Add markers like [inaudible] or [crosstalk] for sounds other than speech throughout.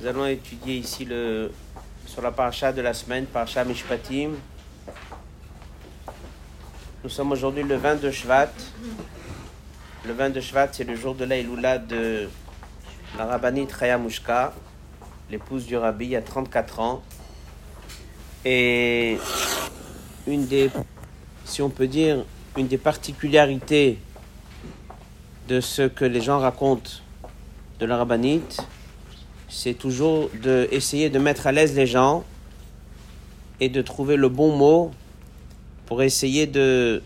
Nous allons étudier ici le, sur la paracha de la semaine, paracha Mishpatim. Nous sommes aujourd'hui le 22 Shvat. Le 22 Shvat, c'est le jour de l'Aïloula de la rabbinite Mushka, l'épouse du rabbi, il y a 34 ans. Et une des, si on peut dire, une des particularités de ce que les gens racontent de la rabbinite, c'est toujours d'essayer de mettre à l'aise les gens et de trouver le bon mot pour essayer de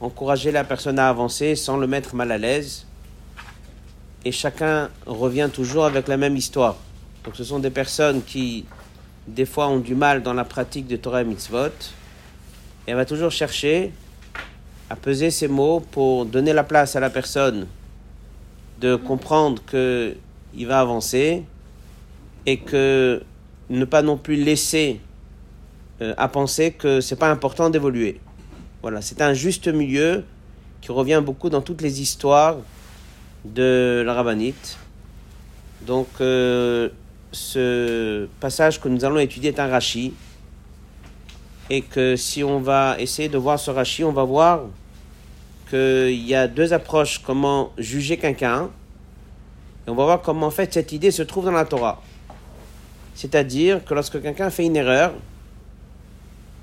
encourager la personne à avancer sans le mettre mal à l'aise. Et chacun revient toujours avec la même histoire. Donc ce sont des personnes qui, des fois, ont du mal dans la pratique de Torah et Mitzvot. Et elle va toujours chercher à peser ses mots pour donner la place à la personne de comprendre qu'il va avancer et que ne pas non plus laisser euh, à penser que c'est pas important d'évoluer. Voilà, c'est un juste milieu qui revient beaucoup dans toutes les histoires de la rabbinite. Donc, euh, ce passage que nous allons étudier est un rachi. Et que si on va essayer de voir ce rachi, on va voir qu'il y a deux approches comment juger quelqu'un. Et on va voir comment en fait cette idée se trouve dans la Torah. C'est-à-dire que lorsque quelqu'un fait une erreur,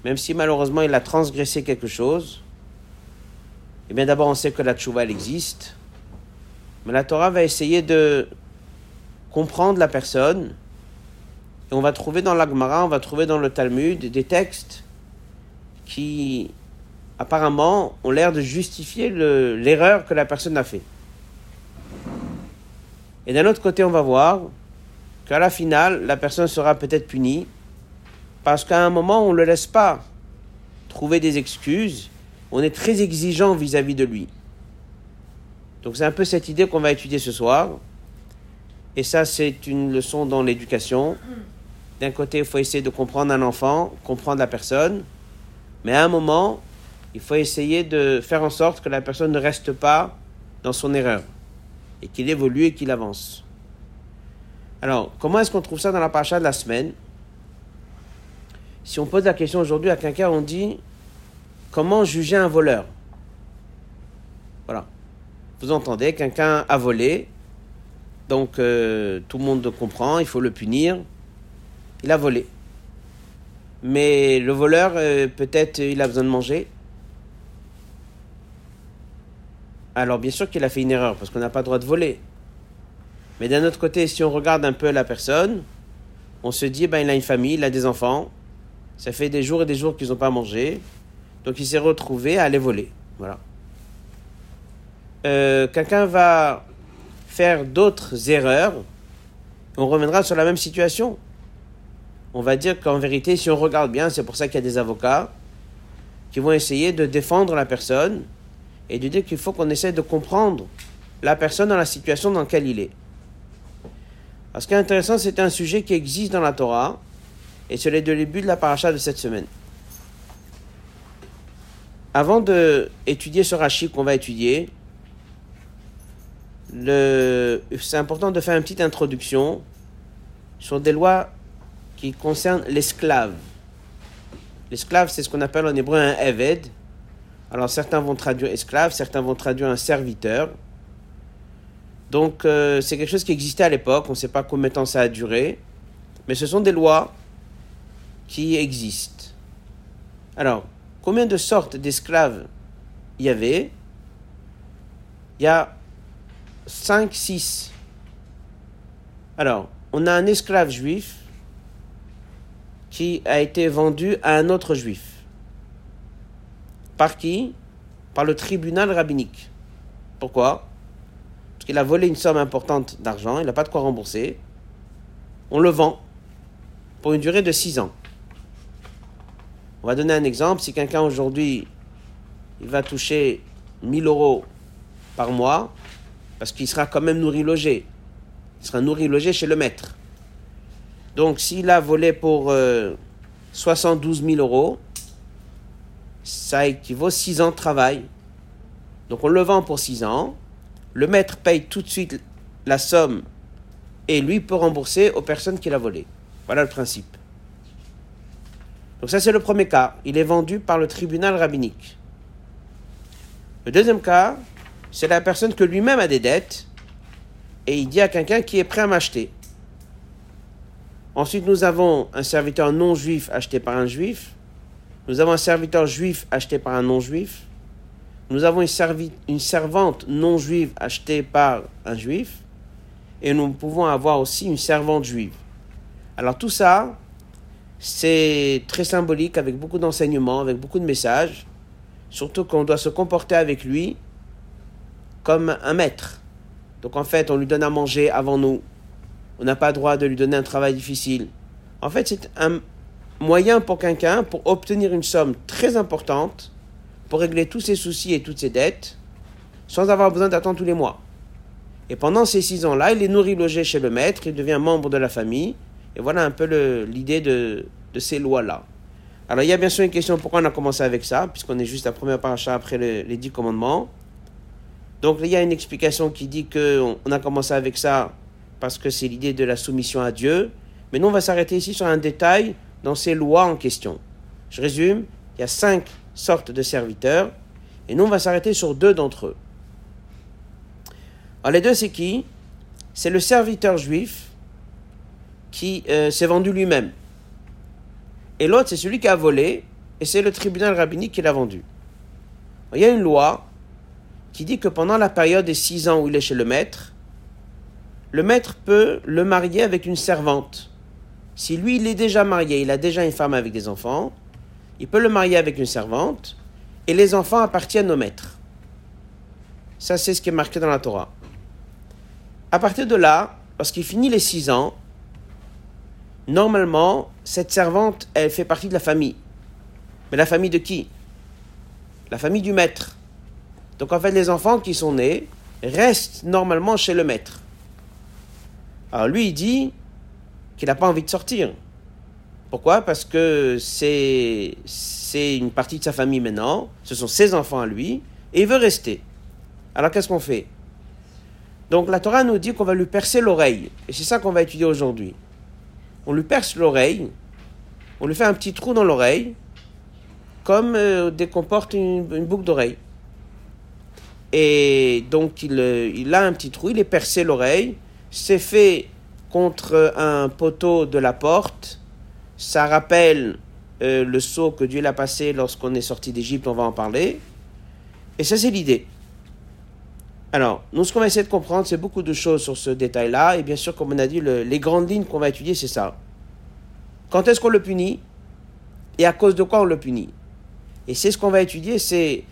même si malheureusement il a transgressé quelque chose, eh bien d'abord on sait que la tchouva elle existe, mais la Torah va essayer de comprendre la personne, et on va trouver dans l'Agmara, on va trouver dans le Talmud des textes qui apparemment ont l'air de justifier l'erreur que la personne a fait. Et d'un autre côté, on va voir qu'à la finale, la personne sera peut-être punie parce qu'à un moment, on ne le laisse pas trouver des excuses. On est très exigeant vis-à-vis de lui. Donc c'est un peu cette idée qu'on va étudier ce soir. Et ça, c'est une leçon dans l'éducation. D'un côté, il faut essayer de comprendre un enfant, comprendre la personne. Mais à un moment, il faut essayer de faire en sorte que la personne ne reste pas dans son erreur. Et qu'il évolue et qu'il avance. Alors, comment est-ce qu'on trouve ça dans la paracha de la semaine? Si on pose la question aujourd'hui à quelqu'un, on dit comment juger un voleur? Voilà. Vous entendez, quelqu'un a volé, donc euh, tout le monde comprend, il faut le punir. Il a volé. Mais le voleur, euh, peut-être il a besoin de manger. Alors bien sûr qu'il a fait une erreur, parce qu'on n'a pas le droit de voler. Mais d'un autre côté, si on regarde un peu la personne, on se dit, ben, il a une famille, il a des enfants, ça fait des jours et des jours qu'ils n'ont pas mangé, donc il s'est retrouvé à aller voler. Voilà. Euh, quelqu'un va faire d'autres erreurs, on reviendra sur la même situation. On va dire qu'en vérité, si on regarde bien, c'est pour ça qu'il y a des avocats qui vont essayer de défendre la personne et de dire qu'il faut qu'on essaie de comprendre la personne dans la situation dans laquelle il est. Ce qui est intéressant, c'est un sujet qui existe dans la Torah, et c'est le début de la paracha de cette semaine. Avant d'étudier ce rachis qu'on va étudier, c'est important de faire une petite introduction sur des lois qui concernent l'esclave. L'esclave, c'est ce qu'on appelle en hébreu un eved. Alors certains vont traduire esclave, certains vont traduire un serviteur. Donc euh, c'est quelque chose qui existait à l'époque, on ne sait pas combien de temps ça a duré, mais ce sont des lois qui existent. Alors, combien de sortes d'esclaves il y avait? Il y a 5, 6. Alors, on a un esclave juif qui a été vendu à un autre juif. Par qui? Par le tribunal rabbinique. Pourquoi? Il a volé une somme importante d'argent, il n'a pas de quoi rembourser. On le vend pour une durée de 6 ans. On va donner un exemple. Si quelqu'un aujourd'hui, il va toucher 1000 euros par mois, parce qu'il sera quand même nourri logé. Il sera nourri logé chez le maître. Donc s'il a volé pour 72 euh, 000 euros, ça équivaut 6 ans de travail. Donc on le vend pour 6 ans. Le maître paye tout de suite la somme et lui peut rembourser aux personnes qu'il a volées. Voilà le principe. Donc ça c'est le premier cas. Il est vendu par le tribunal rabbinique. Le deuxième cas, c'est la personne que lui-même a des dettes et il dit à quelqu'un qui est prêt à m'acheter. Ensuite, nous avons un serviteur non juif acheté par un juif. Nous avons un serviteur juif acheté par un non juif. Nous avons une, servante non juive achetée par un juif. Et nous pouvons avoir aussi une servante juive. Alors tout ça, c'est très symbolique avec beaucoup d'enseignements, avec beaucoup de messages. Surtout qu'on doit se comporter avec lui comme un maître. Donc en fait, on lui donne à manger avant nous. On n'a pas le droit de lui donner un travail difficile. En fait, c'est un moyen pour quelqu'un pour obtenir une somme très importante pour régler tous ses soucis et toutes ses dettes sans avoir besoin d'attendre tous les mois. Et pendant ces six ans-là, il est nourri, logé chez le maître, il devient membre de la famille. Et voilà un peu l'idée de, ces lois-là. Alors il y a bien sûr une question pourquoi on a commencé avec ça, puisqu'on est juste la première paracha après les dix commandements. Donc il y a une explication qui dit qu'on a commencé avec ça parce que c'est l'idée de la soumission à Dieu. Mais nous, on va s'arrêter ici sur un détail dans ces lois en question. Je résume, il y a cinq sortes de serviteurs, et nous, on va s'arrêter sur deux d'entre eux. Alors les deux, c'est qui? C'est le serviteur juif qui euh, s'est vendu lui-même. Et l'autre, c'est celui qui a volé, et c'est le tribunal rabbinique qui l'a vendu. Il y a une loi qui dit que pendant la période des six ans où il est chez le maître, le maître peut le marier avec une servante. Si lui, il est déjà marié, il a déjà une femme avec des enfants, il peut le marier avec une servante, et les enfants appartiennent au maître. Ça, c'est ce qui est marqué dans la Torah. À partir de là, lorsqu'il finit les six ans, normalement, cette servante, elle fait partie de la famille. Mais la famille de qui? La famille du maître. Donc en fait, les enfants qui sont nés restent normalement chez le maître. Alors lui, il dit qu'il n'a pas envie de sortir. Pourquoi? Parce que c'est, une partie de sa famille maintenant, ce sont ses enfants à lui, et il veut rester. Alors qu'est-ce qu'on fait? Donc la Torah nous dit qu'on va lui percer l'oreille, et c'est ça qu'on va étudier aujourd'hui. On lui perce l'oreille, on lui fait un petit trou dans l'oreille, comme euh, dès qu'on porte une, boucle d'oreille. Et donc il, euh, il a un petit trou, il est percé l'oreille, c'est fait contre un poteau de la porte. Ça rappelle euh, le saut que Dieu l'a passé lorsqu'on est sorti d'Égypte, on va en parler. Et ça, c'est l'idée. Alors, nous, ce qu'on va essayer de comprendre, c'est beaucoup de choses sur ce détail-là. Et bien sûr, comme on a dit, les grandes lignes qu'on va étudier, c'est ça. Quand est-ce qu'on le punit? Et à cause de quoi on le punit? Et c'est ce qu'on va étudier, c'est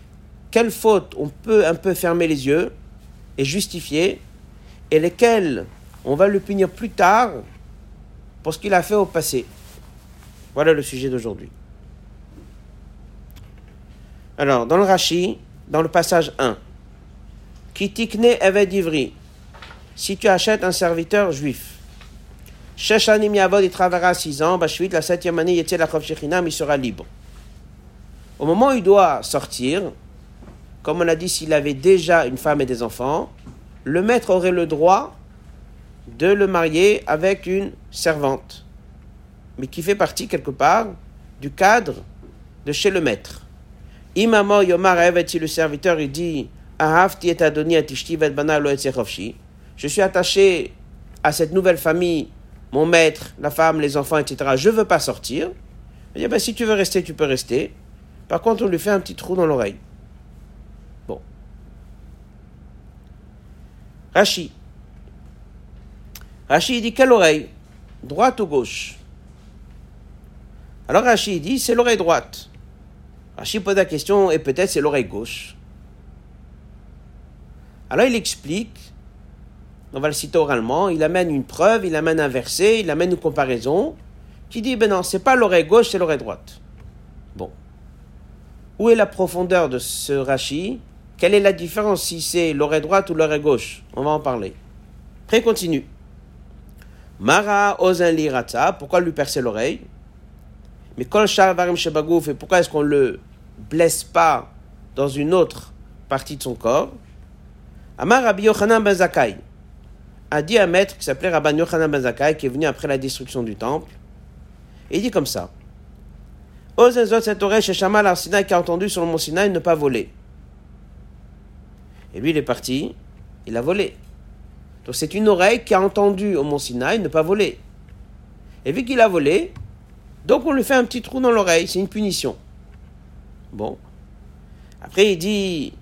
quelles fautes on peut un peu fermer les yeux et justifier et lesquels on va le punir plus tard pour ce qu'il a fait au passé. Voilà le sujet d'aujourd'hui. Alors, dans le Rashi, dans le passage 1, Kitikne Eved Ivri, si tu achètes un serviteur juif, Sheshanim Yavod, il travaillera 6 ans, Bashvit, la septième année, Yetzel Achov Shechinam, il sera libre. Au moment où il doit sortir, comme on a dit, s'il avait déjà une femme et des enfants, le maître aurait le droit de le marier avec une servante, mais qui fait partie quelque part du cadre de chez le maître. Imamo Yomar si le serviteur? Il dit Je suis attaché à cette nouvelle famille, mon maître, la femme, les enfants, etc. Je ne veux pas sortir. Il dit ben, si tu veux rester, tu peux rester. Par contre, on lui fait un petit trou dans l'oreille. Rashi. Rashi dit quelle oreille? Droite ou gauche? Alors Rashi dit c'est l'oreille droite. Rashi pose la question et peut-être c'est l'oreille gauche. Alors il explique, on va le citer oralement, il amène une preuve, il amène un verset, il amène une comparaison qui dit ben non, c'est pas l'oreille gauche, c'est l'oreille droite. Bon. Où est la profondeur de ce Rashi quelle est la différence si c'est l'oreille droite ou l'oreille gauche? On va en parler. Après, continue. Mara ozen lirata, pourquoi lui percer l'oreille? Mais kol varim shebagouf, et pourquoi est-ce qu'on le blesse pas dans une autre partie de son corps? Amar Rabbi Yochanan ben a dit un maître qui s'appelait Rabban Yochanan Ben Zakkai, qui est venu après la destruction du temple. Et il dit comme ça. Ozenzot cette oreille chez Shamal Arsina qui a entendu sur le mont Sinaï ne pas voler. Et lui, il est parti, il a volé. Donc c'est une oreille qui a entendu au mont Sinaï ne pas voler. Et vu qu'il a volé, donc on lui fait un petit trou dans l'oreille, c'est une punition. Bon. Après, il dit,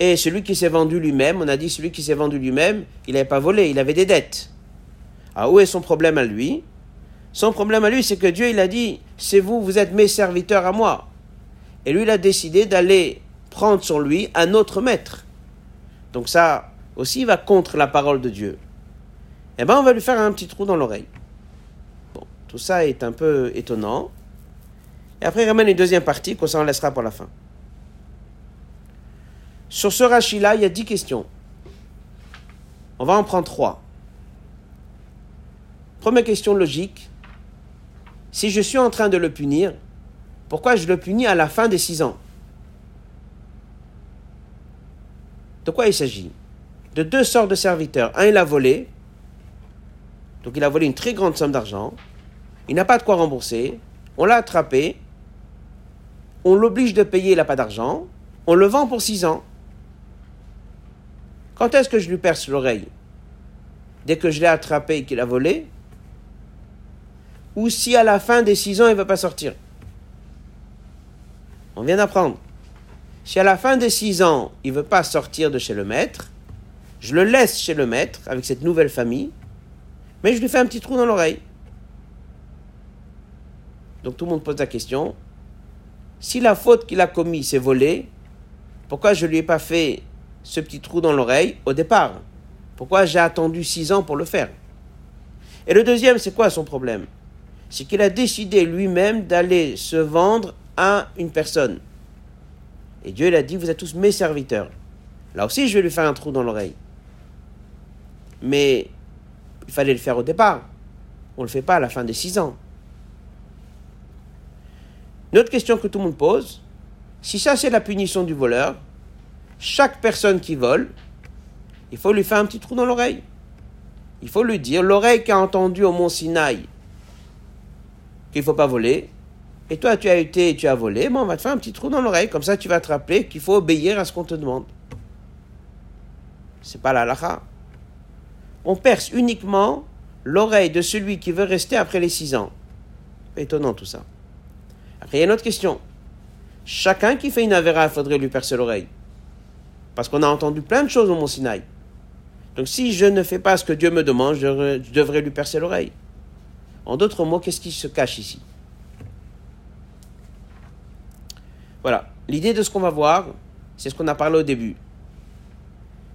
et celui qui s'est vendu lui-même, on a dit celui qui s'est vendu lui-même, il n'avait pas volé, il avait des dettes. Alors où est son problème à lui? Son problème à lui, c'est que Dieu, il a dit, c'est vous, vous êtes mes serviteurs à moi. Et lui, il a décidé d'aller prendre sur lui un autre maître. Donc ça aussi va contre la parole de Dieu. Eh bien, on va lui faire un petit trou dans l'oreille. Tout ça est un peu étonnant. Et après, il ramène une deuxième partie qu'on s'en laissera pour la fin. Sur ce rachis-là, il y a dix questions. On va en prendre trois. Première question logique. Si je suis en train de le punir, pourquoi je le punis à la fin des six ans? De quoi il s'agit? De deux sortes de serviteurs. Un, il a volé. Donc il a volé une très grande somme d'argent. Il n'a pas de quoi rembourser. On l'a attrapé. On l'oblige de payer, il n'a pas d'argent. On le vend pour six ans. Quand est-ce que je lui perce l'oreille? Dès que je l'ai attrapé et qu'il a volé? Ou si à la fin des six ans, il ne veut pas sortir? On vient d'apprendre. Si à la fin des six ans, il ne veut pas sortir de chez le maître, je le laisse chez le maître avec cette nouvelle famille, mais je lui fais un petit trou dans l'oreille. Donc tout le monde pose la question, si la faute qu'il a commise c'est voler, pourquoi je ne lui ai pas fait ce petit trou dans l'oreille au départ? Pourquoi j'ai attendu six ans pour le faire? Et le deuxième, c'est quoi son problème? C'est qu'il a décidé lui-même d'aller se vendre à une personne. Et Dieu, il a dit, vous êtes tous mes serviteurs. Là aussi, je vais lui faire un trou dans l'oreille. Mais il fallait le faire au départ. On ne le fait pas à la fin des six ans. Une autre question que tout le monde pose, si ça c'est la punition du voleur, chaque personne qui vole, il faut lui faire un petit trou dans l'oreille. Il faut lui dire, l'oreille qui a entendu au mont Sinaï qu'il ne faut pas voler, et toi tu as été et tu as volé, bon, on va te faire un petit trou dans l'oreille, comme ça tu vas te rappeler qu'il faut obéir à ce qu'on te demande. C'est pas la halakha. On perce uniquement l'oreille de celui qui veut rester après les six ans. Étonnant tout ça. Après, il y a une autre question. Chacun qui fait une avéra, il faudrait lui percer l'oreille. Parce qu'on a entendu plein de choses au Mont Sinaï. Donc si je ne fais pas ce que Dieu me demande, je, devrais lui percer l'oreille. En d'autres mots, qu'est-ce qui se cache ici? Voilà. L'idée de ce qu'on va voir, c'est ce qu'on a parlé au début.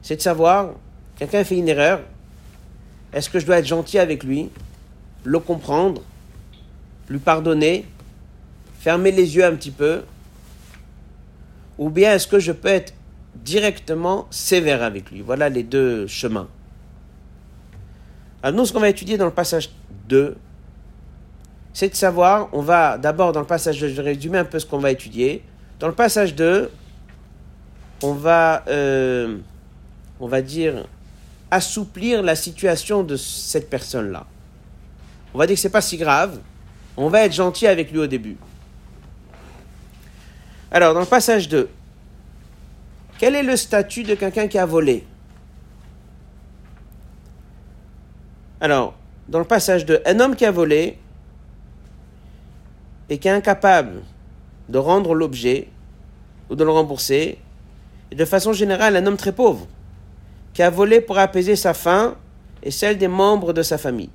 C'est de savoir, quelqu'un fait une erreur, est-ce que je dois être gentil avec lui, le comprendre, lui pardonner, fermer les yeux un petit peu, ou bien est-ce que je peux être directement sévère avec lui? Voilà les deux chemins. Alors nous, ce qu'on va étudier dans le passage 2, c'est de savoir, on va d'abord dans le passage 2, je vais résumer un peu ce qu'on va étudier. Dans le passage 2, on va, euh, on va dire, assouplir la situation de cette personne-là. On va dire que c'est pas si grave, on va être gentil avec lui au début. Alors, dans le passage 2, quel est le statut de quelqu'un qui a volé? Alors, dans le passage de un homme qui a volé et qui est incapable de rendre l'objet ou de le rembourser, et de façon générale un homme très pauvre qui a volé pour apaiser sa faim et celle des membres de sa famille.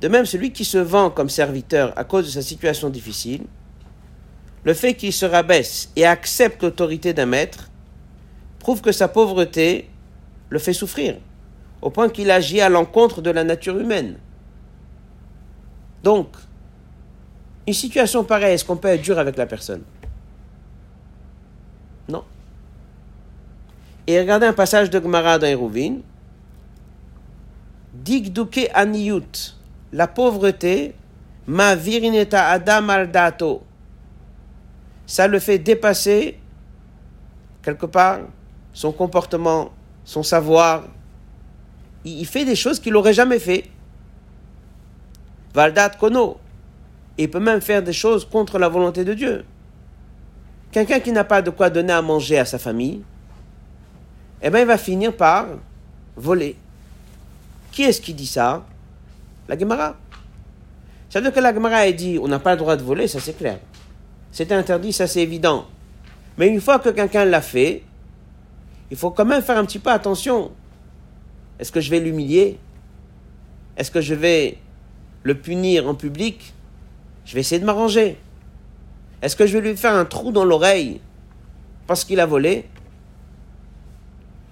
De même, celui qui se vend comme serviteur à cause de sa situation difficile, le fait qu'il se rabaisse et accepte l'autorité d'un maître prouve que sa pauvreté le fait souffrir, au point qu'il agit à l'encontre de la nature humaine. Donc, une situation pareille, est-ce qu'on peut être dur avec la personne? Non. Et regardez un passage de Gemara dans Hérouvin. Digduke aniyut, la pauvreté, ma virineta adam aldato. Ça le fait dépasser, quelque part, son comportement, son savoir, il fait des choses qu'il n'aurait jamais fait. Valdat Kono. il peut même faire des choses contre la volonté de Dieu. Quelqu'un qui n'a pas de quoi donner à manger à sa famille, eh bien, il va finir par voler. Qui est-ce qui dit ça? La Gemara. Ça veut dire que la Gemara a dit on n'a pas le droit de voler, ça c'est clair. C'est interdit, ça c'est évident. Mais une fois que quelqu'un l'a fait, il faut quand même faire un petit peu attention. Est-ce que je vais l'humilier? Est-ce que je vais le punir en public? Je vais essayer de m'arranger. Est-ce que je vais lui faire un trou dans l'oreille parce qu'il a volé?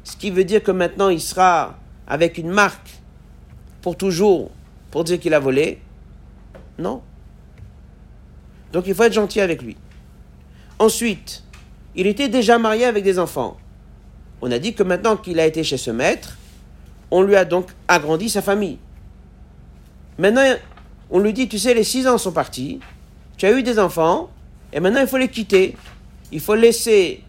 Ce qui veut dire que maintenant il sera avec une marque pour toujours pour dire qu'il a volé? Non. Donc il faut être gentil avec lui. Ensuite, il était déjà marié avec des enfants. On a dit que maintenant qu'il a été chez ce maître, on lui a donc agrandi sa famille. Maintenant, on lui dit, tu sais, les six ans sont partis, tu as eu des enfants, et maintenant il faut les quitter. Il faut laisser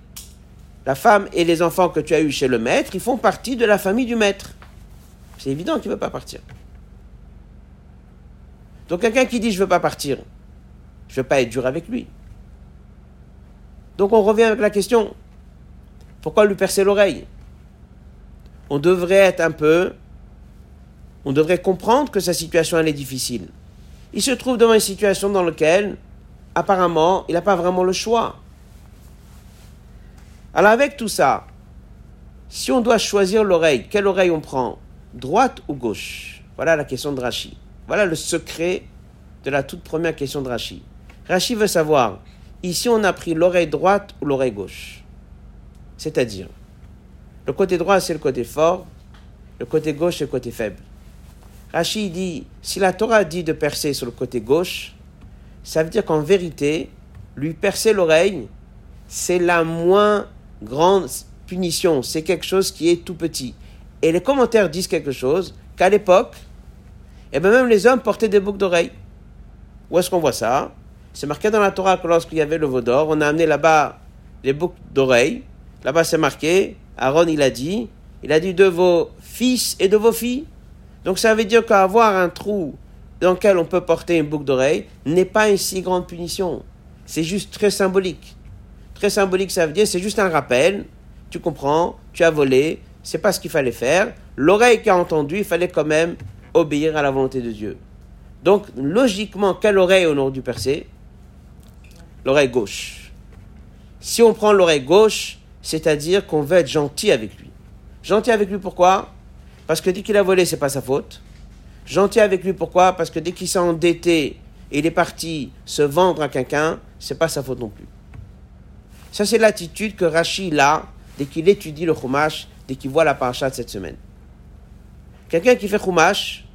la femme et les enfants que tu as eus chez le maître, ils font partie de la famille du maître. C'est évident qu'il ne veut pas partir. Donc quelqu'un qui dit je ne veux pas partir, je ne veux pas être dur avec lui. Donc on revient avec la question, pourquoi lui percer l'oreille? On devrait être un peu, on devrait comprendre que sa situation elle est difficile. Il se trouve devant une situation dans laquelle, apparemment, il n'a pas vraiment le choix. Alors avec tout ça, si on doit choisir l'oreille, quelle oreille on prend? Droite ou gauche? Voilà la question de Rachi. Voilà le secret de la toute première question de Rachi. Rachi veut savoir, ici on a pris l'oreille droite ou l'oreille gauche? C'est-à-dire, le côté droit c'est le côté fort, le côté gauche c'est le côté faible. Rachi dit, si la Torah dit de percer sur le côté gauche, ça veut dire qu'en vérité, lui percer l'oreille, c'est la moins grande punition, c'est quelque chose qui est tout petit. Et les commentaires disent quelque chose, qu'à l'époque, et bien même les hommes portaient des boucles d'oreilles. Où est-ce qu'on voit ça? C'est marqué dans la Torah que lorsqu'il y avait le veau d'or, on a amené là-bas les boucles d'oreilles. Là-bas c'est marqué, Aaron il a dit, il a dit de vos fils et de vos filles. Donc ça veut dire qu'avoir un trou dans lequel on peut porter une boucle d'oreille n'est pas une si grande punition. C'est juste très symbolique. Très symbolique, ça veut dire c'est juste un rappel. Tu comprends, tu as volé, c'est pas ce qu'il fallait faire. L'oreille qui a entendu, il fallait quand même obéir à la volonté de Dieu. Donc, logiquement, quelle oreille on aurait dû percer L'oreille gauche. Si on prend l'oreille gauche, c'est-à-dire qu'on veut être gentil avec lui. Gentil avec lui pourquoi? Parce que dès qu'il a volé, c'est pas sa faute. Gentil avec lui pourquoi? Parce que dès qu'il s'est endetté et il est parti se vendre à quelqu'un, c'est pas sa faute non plus. Ça, c'est l'attitude que Rachid a dès qu'il étudie le Chumash, dès qu'il voit la paracha de cette semaine. Quelqu'un qui fait Chumash,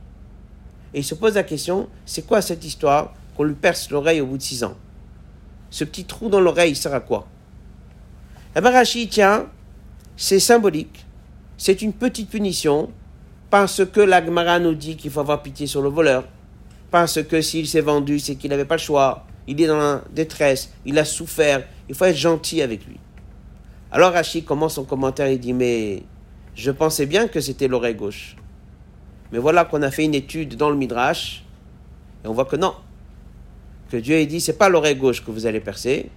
et il se pose la question, c'est quoi cette histoire qu'on lui perce l'oreille au bout de six ans? Ce petit trou dans l'oreille, il sert à quoi? Eh bien, Rachid, tiens, c'est symbolique. C'est une petite punition parce que l'Agmara nous dit qu'il faut avoir pitié sur le voleur. Parce que s'il s'est vendu, c'est qu'il n'avait pas le choix. Il est dans la détresse, il a souffert. Il faut être gentil avec lui. Alors Rachid commence son commentaire et dit Mais je pensais bien que c'était l'oreille gauche. Mais voilà qu'on a fait une étude dans le Midrash et on voit que non. Dieu a dit c'est pas l'oreille gauche que vous allez percer,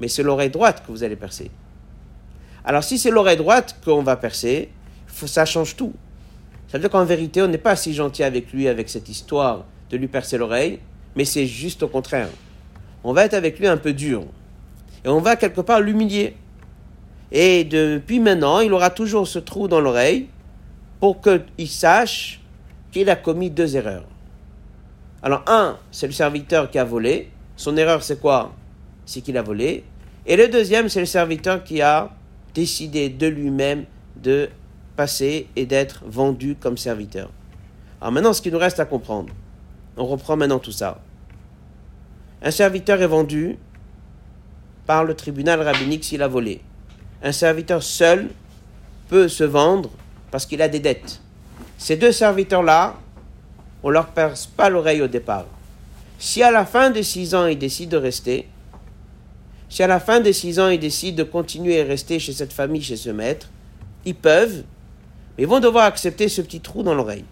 mais c'est l'oreille droite que vous allez percer. Alors si c'est l'oreille droite qu'on va percer, ça change tout. Ça veut dire qu'en vérité, on n'est pas si gentil avec lui avec cette histoire de lui percer l'oreille, mais c'est juste au contraire. On va être avec lui un peu dur. Et on va quelque part l'humilier. Et depuis maintenant, il aura toujours ce trou dans l'oreille pour qu'il sache qu'il a commis deux erreurs. Alors, un, c'est le serviteur qui a volé. Son erreur, c'est quoi? C'est qu'il a volé. Et le deuxième, c'est le serviteur qui a décidé de lui-même de passer et d'être vendu comme serviteur. Alors maintenant, ce qui nous reste à comprendre, on reprend maintenant tout ça. Un serviteur est vendu par le tribunal rabbinique s'il a volé. Un serviteur seul peut se vendre parce qu'il a des dettes. Ces deux serviteurs-là, on leur perce pas l'oreille au départ. Si à la fin des six ans, ils décident de rester, si à la fin des six ans, ils décident de continuer à rester chez cette famille, chez ce maître, ils peuvent, Mais ils vont devoir accepter ce petit trou dans l'oreille.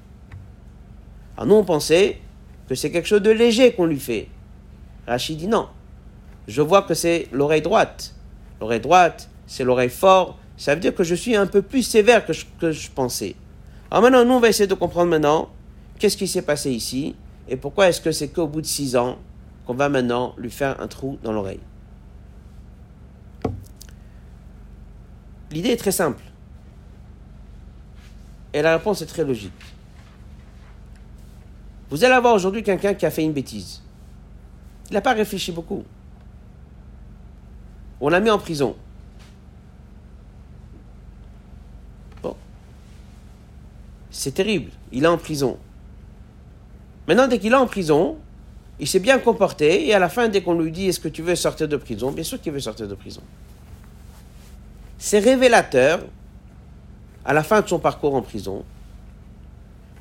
Alors nous, on pensait que c'est quelque chose de léger qu'on lui fait. Rachid dit non. Je vois que c'est l'oreille droite. L'oreille droite, c'est l'oreille fort. Ça veut dire que je suis un peu plus sévère que je, que je pensais. Alors maintenant, nous, on va essayer de comprendre maintenant qu'est-ce qui s'est passé ici et pourquoi est-ce que c'est qu'au bout de six ans qu'on va maintenant lui faire un trou dans l'oreille? L'idée est très simple. Et la réponse est très logique. Vous allez avoir aujourd'hui quelqu'un qui a fait une bêtise. Il n'a pas réfléchi beaucoup. On l'a mis en prison. Bon. C'est terrible. Il est en prison. Maintenant, dès qu'il est en prison, il s'est bien comporté et à la fin, dès qu'on lui dit est-ce que tu veux sortir de prison, bien sûr qu'il veut sortir de prison. C'est révélateur, à la fin de son parcours en prison,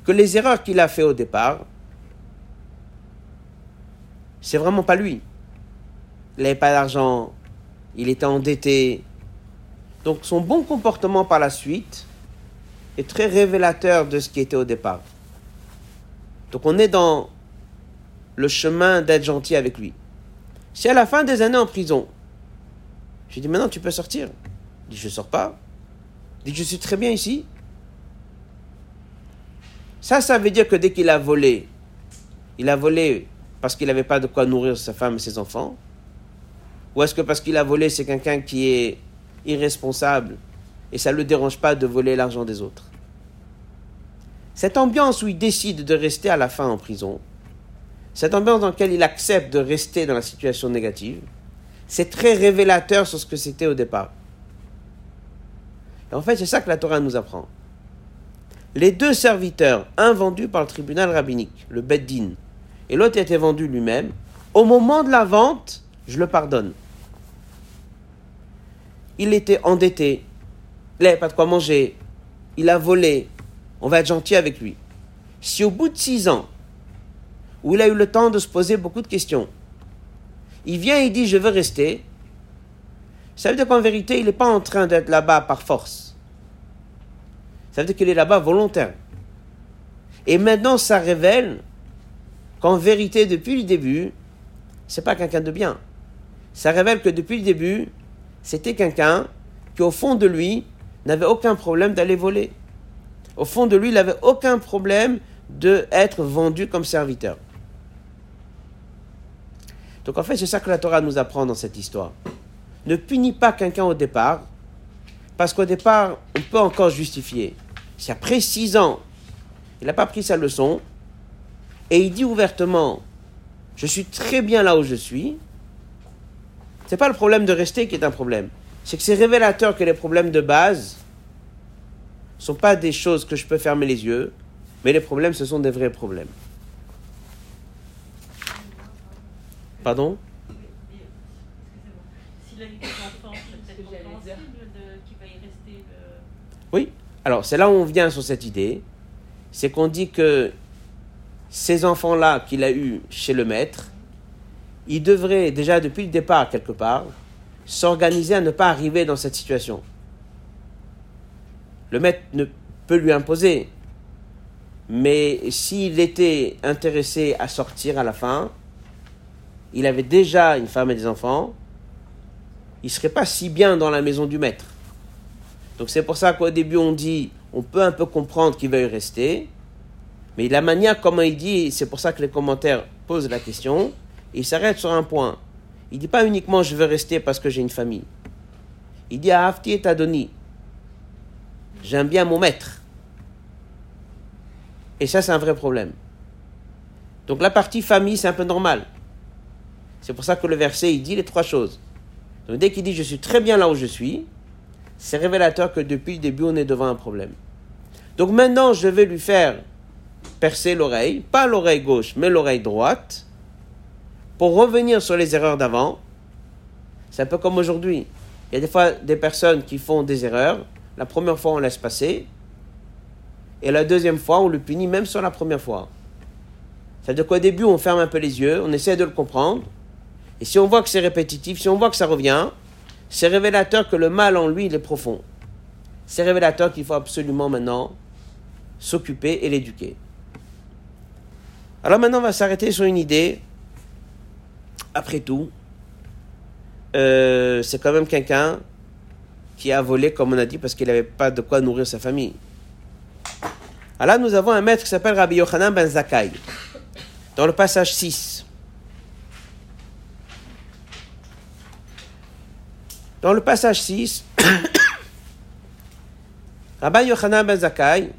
que les erreurs qu'il a fait au départ, c'est vraiment pas lui. Il n'avait pas d'argent, il était endetté. Donc son bon comportement par la suite est très révélateur de ce qui était au départ. Donc on est dans le chemin d'être gentil avec lui. Si à la fin des années en prison, je lui dis maintenant tu peux sortir. Il dit je sors pas. Il dit je suis très bien ici. Ça, ça veut dire que dès qu'il a volé, il a volé parce qu'il n'avait pas de quoi nourrir sa femme et ses enfants Ou est-ce que parce qu'il a volé, c'est quelqu'un qui est irresponsable et ça ne le dérange pas de voler l'argent des autres? Cette ambiance où il décide de rester à la fin en prison, cette ambiance dans laquelle il accepte de rester dans la situation négative, c'est très révélateur sur ce que c'était au départ. Et en fait, c'est ça que la Torah nous apprend. Les deux serviteurs, un vendu par le tribunal rabbinique, le Beddin, et l'autre était vendu lui-même, au moment de la vente, je le pardonne. Il était endetté, il n'avait pas de quoi manger, il a volé, on va être gentil avec lui. Si au bout de six ans, où il a eu le temps de se poser beaucoup de questions, il vient et dit je veux rester, ça veut dire qu'en vérité, il n'est pas en train d'être là-bas par force. Ça veut dire qu'il est là-bas volontaire. Et maintenant, ça révèle qu'en vérité, depuis le début, c'est pas quelqu'un de bien. Ça révèle que depuis le début, c'était quelqu'un qui, au fond de lui, n'avait aucun problème d'aller voler. Au fond de lui, il n'avait aucun problème d'être vendu comme serviteur. Donc en fait, c'est ça que la Torah nous apprend dans cette histoire. Ne punis pas quelqu'un au départ, parce qu'au départ, on peut encore justifier. Si après six ans, il n'a pas pris sa leçon, et il dit ouvertement Je suis très bien là où je suis. C'est pas le problème de rester qui est un problème. C'est que c'est révélateur que les problèmes de base ne sont pas des choses que je peux fermer les yeux, mais les problèmes, ce sont des vrais problèmes. Pardon? Oui, alors c'est là où on vient sur cette idée, c'est qu'on dit que ces enfants-là qu'il a eus chez le maître, ils devraient déjà depuis le départ quelque part s'organiser à ne pas arriver dans cette situation. Le maître ne peut lui imposer, mais s'il était intéressé à sortir à la fin, il avait déjà une femme et des enfants, il ne serait pas si bien dans la maison du maître. Donc c'est pour ça qu'au début on dit, on peut un peu comprendre qu'il veuille rester, mais la manière comment il dit, c'est pour ça que les commentaires posent la question, il s'arrête sur un point. Il dit pas uniquement je veux rester parce que j'ai une famille. Il dit à Hafti et Adoni, j'aime bien mon maître. Et ça, c'est un vrai problème. Donc la partie famille, c'est un peu normal. C'est pour ça que le verset, il dit les trois choses. Donc dès qu'il dit je suis très bien là où je suis, c'est révélateur que depuis le début, on est devant un problème. Donc maintenant, je vais lui faire percer l'oreille, pas l'oreille gauche, mais l'oreille droite, pour revenir sur les erreurs d'avant. C'est un peu comme aujourd'hui. Il y a des fois des personnes qui font des erreurs. La première fois, on laisse passer. Et la deuxième fois, on le punit même sur la première fois. C'est-à-dire qu'au début, on ferme un peu les yeux, on essaie de le comprendre. Et si on voit que c'est répétitif, si on voit que ça revient, c'est révélateur que le mal en lui, il est profond. c'est révélateur qu'il faut absolument maintenant s'occuper et l'éduquer. Alors maintenant, on va s'arrêter sur une idée. Après tout, euh, c'est quand même quelqu'un qui a volé, comme on a dit, parce qu'il n'avait pas de quoi nourrir sa famille. Alors là, nous avons un maître qui s'appelle Rabbi Yochanan ben Zakkai, dans le passage 6. Dans le passage 6, [coughs] Rabbi Yochanan ben Zakkai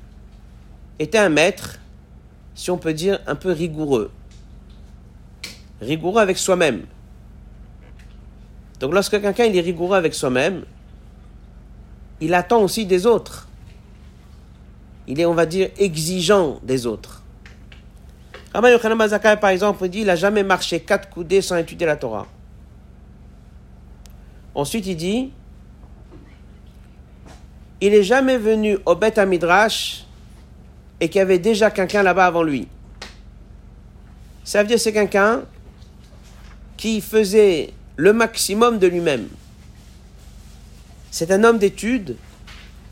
était un maître, si on peut dire, un peu rigoureux. Rigoureux avec soi-même. Donc lorsque quelqu'un est rigoureux avec soi-même, il attend aussi des autres. Il est, on va dire, exigeant des autres. Rabbi Yochanan ben Zakkai, par exemple, dit il n'a jamais marché quatre coudées sans étudier la Torah. Ensuite, il dit il n'est jamais venu au Beth Midrash et qu'il y avait déjà quelqu'un là-bas avant lui. Ça veut dire c'est quelqu'un qui faisait le maximum de lui-même. C'est un homme d'études,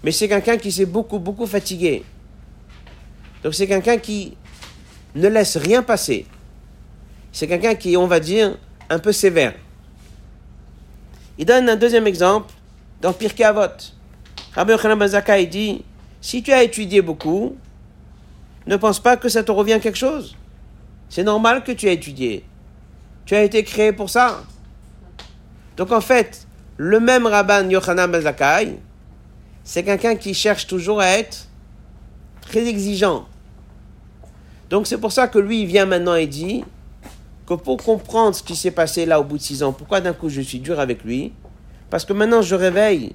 mais c'est quelqu'un qui s'est beaucoup, beaucoup fatigué. Donc c'est quelqu'un qui ne laisse rien passer. C'est quelqu'un qui, on va dire, un peu sévère. Il donne un deuxième exemple dans Pirkei Avot. Rabbi Yochanan ben dit si tu as étudié beaucoup, ne pense pas que ça te revient quelque chose. C'est normal que tu aies étudié. Tu as été créé pour ça. Donc en fait, le même Rabban Yochanan ben c'est quelqu'un qui cherche toujours à être très exigeant. Donc c'est pour ça que lui, il vient maintenant et dit que pour comprendre ce qui s'est passé là au bout de six ans, pourquoi d'un coup je suis dur avec lui? Parce que maintenant je réveille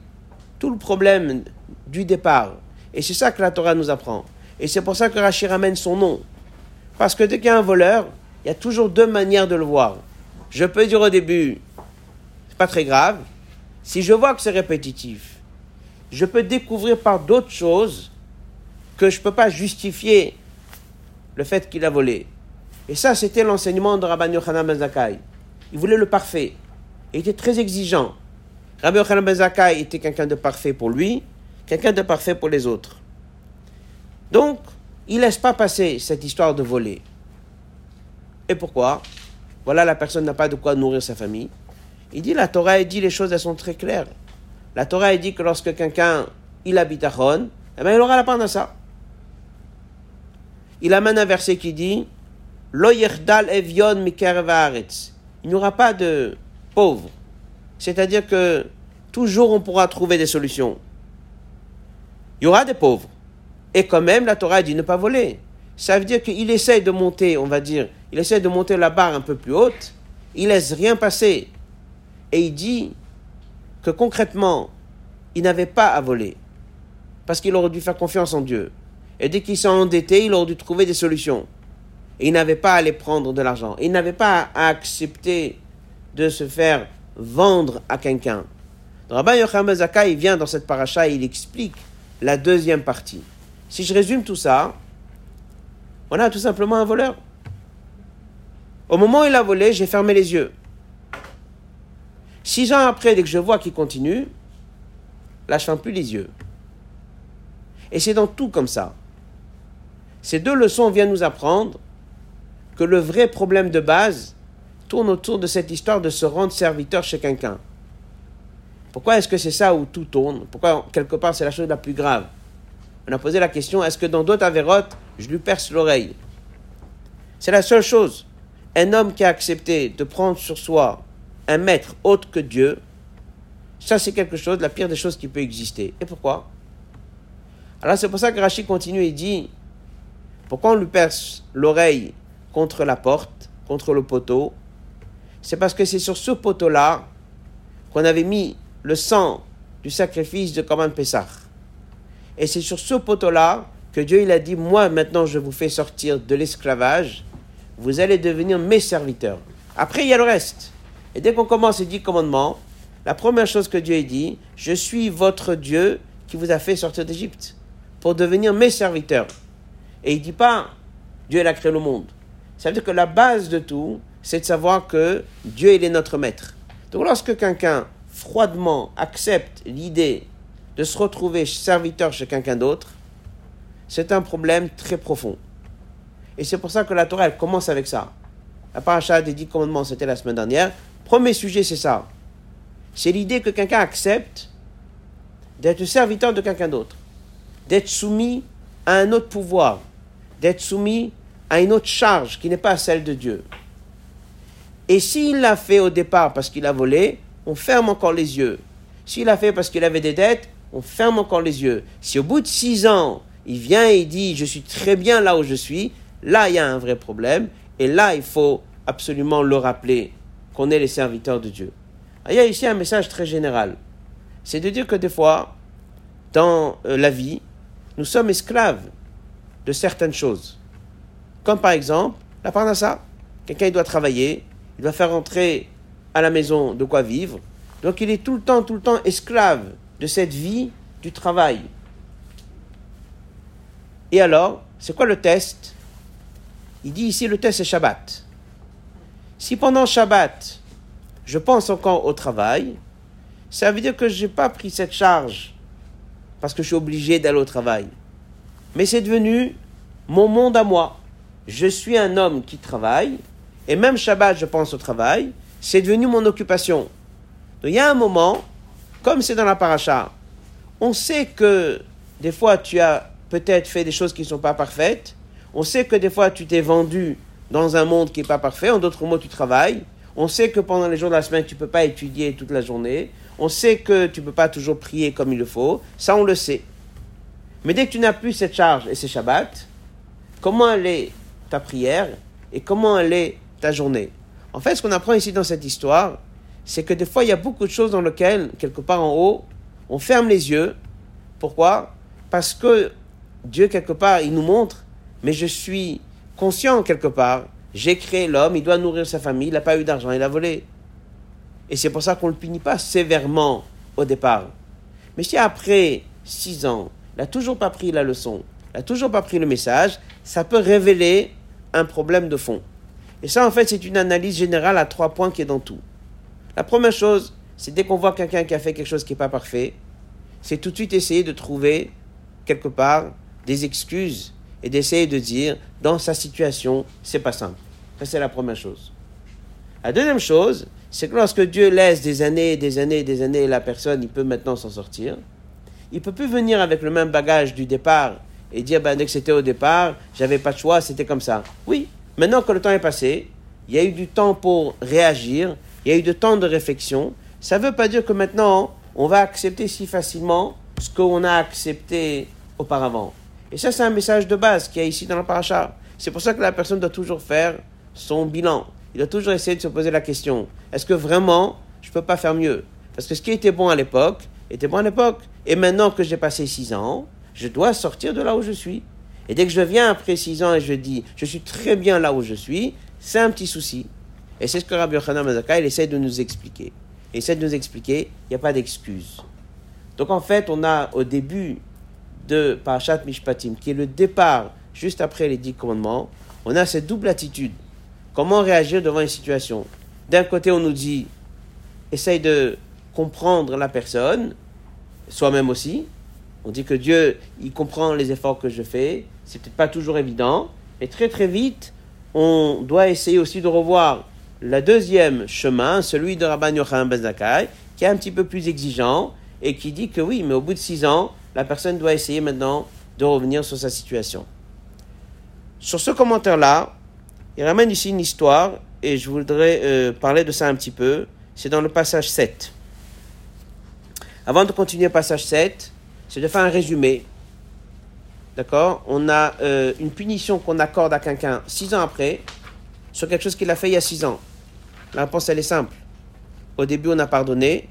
tout le problème du départ. Et c'est ça que la Torah nous apprend. Et c'est pour ça que Rachid ramène son nom. Parce que dès qu'il y a un voleur, il y a toujours deux manières de le voir. Je peux dire au début, c'est pas très grave. Si je vois que c'est répétitif, je peux découvrir par d'autres choses que je ne peux pas justifier le fait qu'il a volé. Et ça, c'était l'enseignement de Rabban Yochanan ben Zakkai. Il voulait le parfait. Il était très exigeant. Rabbi Yochanan ben était quelqu'un de parfait pour lui, quelqu'un de parfait pour les autres. Donc, il ne laisse pas passer cette histoire de voler. Et pourquoi? Voilà, la personne n'a pas de quoi nourrir sa famille. Il dit, la Torah, dit les choses, elles sont très claires. La Torah, dit que lorsque quelqu'un, il habite à Chon, eh bien, il aura la ça. Il amène un verset qui dit, Lo Il n'y aura pas de pauvres. C'est-à-dire que toujours on pourra trouver des solutions. Il y aura des pauvres. Et quand même, la Torah dit ne pas voler. Ça veut dire qu'il essaie de monter, on va dire, il essaie de monter la barre un peu plus haute, il laisse rien passer. Et il dit que concrètement, il n'avait pas à voler. Parce qu'il aurait dû faire confiance en Dieu. Et dès qu'il s'est endetté, il aurait dû trouver des solutions. Et il n'avait pas à aller prendre de l'argent. Il n'avait pas à accepter de se faire vendre à quelqu'un. Rabbi Yochanan Zaka, il vient dans cette paracha et il explique la deuxième partie. Si je résume tout ça, on a tout simplement un voleur. Au moment où il a volé, j'ai fermé les yeux. Six ans après, dès que je vois qu'il continue, là, plus les yeux. Et c'est dans tout comme ça. Ces deux leçons viennent nous apprendre que le vrai problème de base tourne autour de cette histoire de se rendre serviteur chez quelqu'un. Pourquoi est-ce que c'est ça où tout tourne? Pourquoi, quelque part, c'est la chose la plus grave? On a posé la question est-ce que dans d'autres avérotes, je lui perce l'oreille? C'est la seule chose. Un homme qui a accepté de prendre sur soi un maître autre que Dieu, ça c'est quelque chose, la pire des choses qui peut exister. Et pourquoi? Alors c'est pour ça que Rachid continue et dit pourquoi on lui perce l'oreille contre la porte, contre le poteau? C'est parce que c'est sur ce poteau-là qu'on avait mis le sang du sacrifice de Korban Pessah. Et c'est sur ce poteau-là que Dieu il a dit, moi maintenant je vous fais sortir de l'esclavage, vous allez devenir mes serviteurs. Après, il y a le reste. Et dès qu'on commence les dix commandements, la première chose que Dieu dit, je suis votre Dieu qui vous a fait sortir d'Égypte pour devenir mes serviteurs. Et il dit pas, Dieu il a créé le monde. Ça veut dire que la base de tout, c'est de savoir que Dieu il est notre maître. Donc lorsque quelqu'un froidement accepte l'idée de se retrouver serviteur chez quelqu'un d'autre, c'est un problème très profond. Et c'est pour ça que la Torah, elle commence avec ça. La paracha des dix commandements, c'était la semaine dernière. Premier sujet, c'est ça. C'est l'idée que quelqu'un accepte d'être serviteur de quelqu'un d'autre, d'être soumis à un autre pouvoir, d'être soumis à une autre charge qui n'est pas celle de Dieu. Et s'il l'a fait au départ parce qu'il a volé, on ferme encore les yeux. S'il l'a fait parce qu'il avait des dettes, on ferme encore les yeux. Si au bout de six ans, il vient et il dit Je suis très bien là où je suis, là il y a un vrai problème. Et là, il faut absolument le rappeler qu'on est les serviteurs de Dieu. Il y a ici un message très général. C'est de dire que des fois, dans euh, la vie, nous sommes esclaves de certaines choses. Comme par exemple, la parnassa. Quelqu'un doit travailler, il doit faire entrer à la maison de quoi vivre. Donc il est tout le temps, tout le temps esclave de cette vie du travail. Et alors, c'est quoi le test? Il dit ici le test c'est Shabbat. Si pendant Shabbat, je pense encore au travail, ça veut dire que je n'ai pas pris cette charge parce que je suis obligé d'aller au travail. Mais c'est devenu mon monde à moi. Je suis un homme qui travaille, et même Shabbat, je pense au travail, c'est devenu mon occupation. Donc il y a un moment, comme c'est dans la paracha, on sait que des fois tu as peut-être fait des choses qui ne sont pas parfaites, on sait que des fois tu t'es vendu dans un monde qui n'est pas parfait, en d'autres mots tu travailles, on sait que pendant les jours de la semaine tu ne peux pas étudier toute la journée, on sait que tu ne peux pas toujours prier comme il le faut, ça on le sait. Mais dès que tu n'as plus cette charge et ces Shabbat, comment elle est ta prière et comment elle est ta journée? En fait, ce qu'on apprend ici dans cette histoire, c'est que des fois, il y a beaucoup de choses dans lesquelles, quelque part en haut, on ferme les yeux. Pourquoi? Parce que Dieu, quelque part, il nous montre, mais je suis conscient quelque part, j'ai créé l'homme, il doit nourrir sa famille, il n'a pas eu d'argent, il a volé. Et c'est pour ça qu'on ne le punit pas sévèrement au départ. Mais si après six ans, il n'a toujours pas pris la leçon, il n'a toujours pas pris le message, ça peut révéler un problème de fond. Et ça, en fait, c'est une analyse générale à trois points qui est dans tout. La première chose, c'est dès qu'on voit quelqu'un qui a fait quelque chose qui n'est pas parfait, c'est tout de suite essayer de trouver quelque part des excuses et d'essayer de dire dans sa situation, c'est pas simple. Ça, c'est la première chose. La deuxième chose, c'est que lorsque Dieu laisse des années, des années, des années, la personne, il peut maintenant s'en sortir. Il peut plus venir avec le même bagage du départ et dire, ben, dès que c'était au départ, j'avais pas de choix, c'était comme ça. Oui, maintenant que le temps est passé, il y a eu du temps pour réagir, il y a eu du temps de réflexion. Ça ne veut pas dire que maintenant, on va accepter si facilement ce qu'on a accepté auparavant. Et ça, c'est un message de base qu'il y a ici dans le paracha. C'est pour ça que la personne doit toujours faire son bilan. Il doit toujours essayer de se poser la question est-ce que vraiment je ne peux pas faire mieux? Parce que ce qui était bon à l'époque était bon à l'époque. Et maintenant que j'ai passé six ans, je dois sortir de là où je suis. Et dès que je viens après six ans et je dis je suis très bien là où je suis, c'est un petit souci. Et c'est ce que Rabbi Yochanan Mazaka, il essaie de nous expliquer. Il essaie de nous expliquer, il n'y a pas d'excuse. Donc en fait, on a au début de Parashat Mishpatim, qui est le départ juste après les dix commandements, on a cette double attitude. Comment réagir devant une situation? D'un côté, on nous dit, essaye de comprendre la personne, soi-même aussi. On dit que Dieu, il comprend les efforts que je fais. C'est peut-être pas toujours évident. Et très très vite, on doit essayer aussi de revoir le deuxième chemin, celui de Rabban Yochanan Ben qui est un petit peu plus exigeant et qui dit que oui, mais au bout de six ans, la personne doit essayer maintenant de revenir sur sa situation. Sur ce commentaire-là, il ramène ici une histoire et je voudrais euh, parler de ça un petit peu. C'est dans le passage 7. Avant de continuer le passage 7, c'est de faire un résumé. D'accord? On a euh, une punition qu'on accorde à quelqu'un six ans après sur quelque chose qu'il a fait il y a six ans. La réponse, elle est simple. Au début, on a pardonné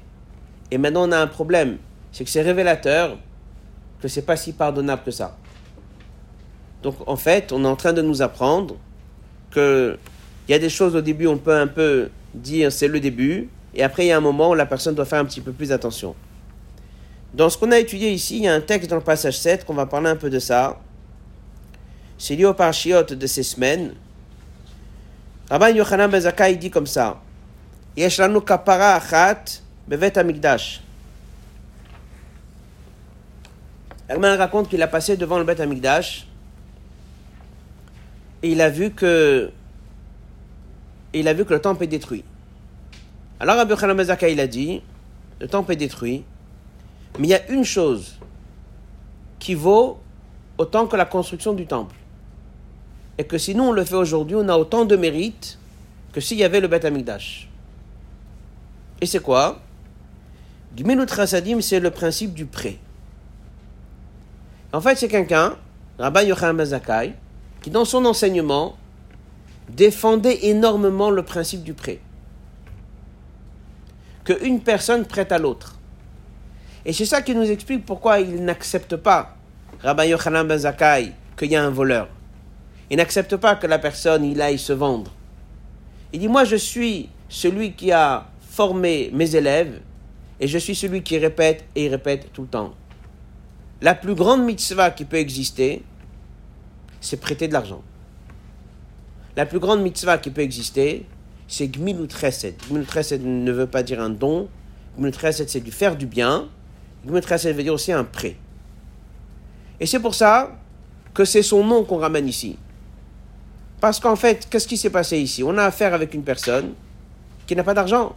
et maintenant, on a un problème. C'est que c'est révélateur que c'est pas si pardonnable que ça. Donc en fait, on est en train de nous apprendre que il y a des choses au début, on peut un peu dire c'est le début, et après il y a un moment où la personne doit faire un petit peu plus attention. Dans ce qu'on a étudié ici, il y a un texte dans le passage 7 qu'on va parler un peu de ça. C'est lié au parchiot de ces semaines. Rabban Yochanan Ben dit comme ça. Yesh lanu kapara achat bevet amigdash. Herman raconte qu'il a passé devant le Beth Amikdash et il a vu que le temple est détruit. Alors Rabbi Yochanan il a dit le temple est détruit, mais il y a une chose qui vaut autant que la construction du temple. Et que si nous on le fait aujourd'hui, on a autant de mérite que s'il y avait le Beth Amikdash. Et c'est quoi? Du Minut Rasadim, c'est le principe du prêt. En fait, c'est quelqu'un, Rabbi Yochanan Mazakai, qui dans son enseignement défendait énormément le principe du prêt. Qu'une personne prête à l'autre. Et c'est ça qui nous explique pourquoi il n'accepte pas, Rabbi Yochanan Ben Zakkai, qu'il y a un voleur. Il n'accepte pas que la personne, il aille se vendre. Il dit, moi je suis celui qui a formé mes élèves et je suis celui qui répète et répète tout le temps. La plus grande mitzvah qui peut exister, c'est prêter de l'argent. La plus grande mitzvah qui peut exister, c'est Gmilut Chesed. Ne veut pas dire un don. Gmilut c'est du faire du bien. Gmilut veut dire aussi un prêt. Et c'est pour ça que c'est son nom qu'on ramène ici. Parce qu'en fait, qu'est-ce qui s'est passé ici? On a affaire avec une personne qui n'a pas d'argent.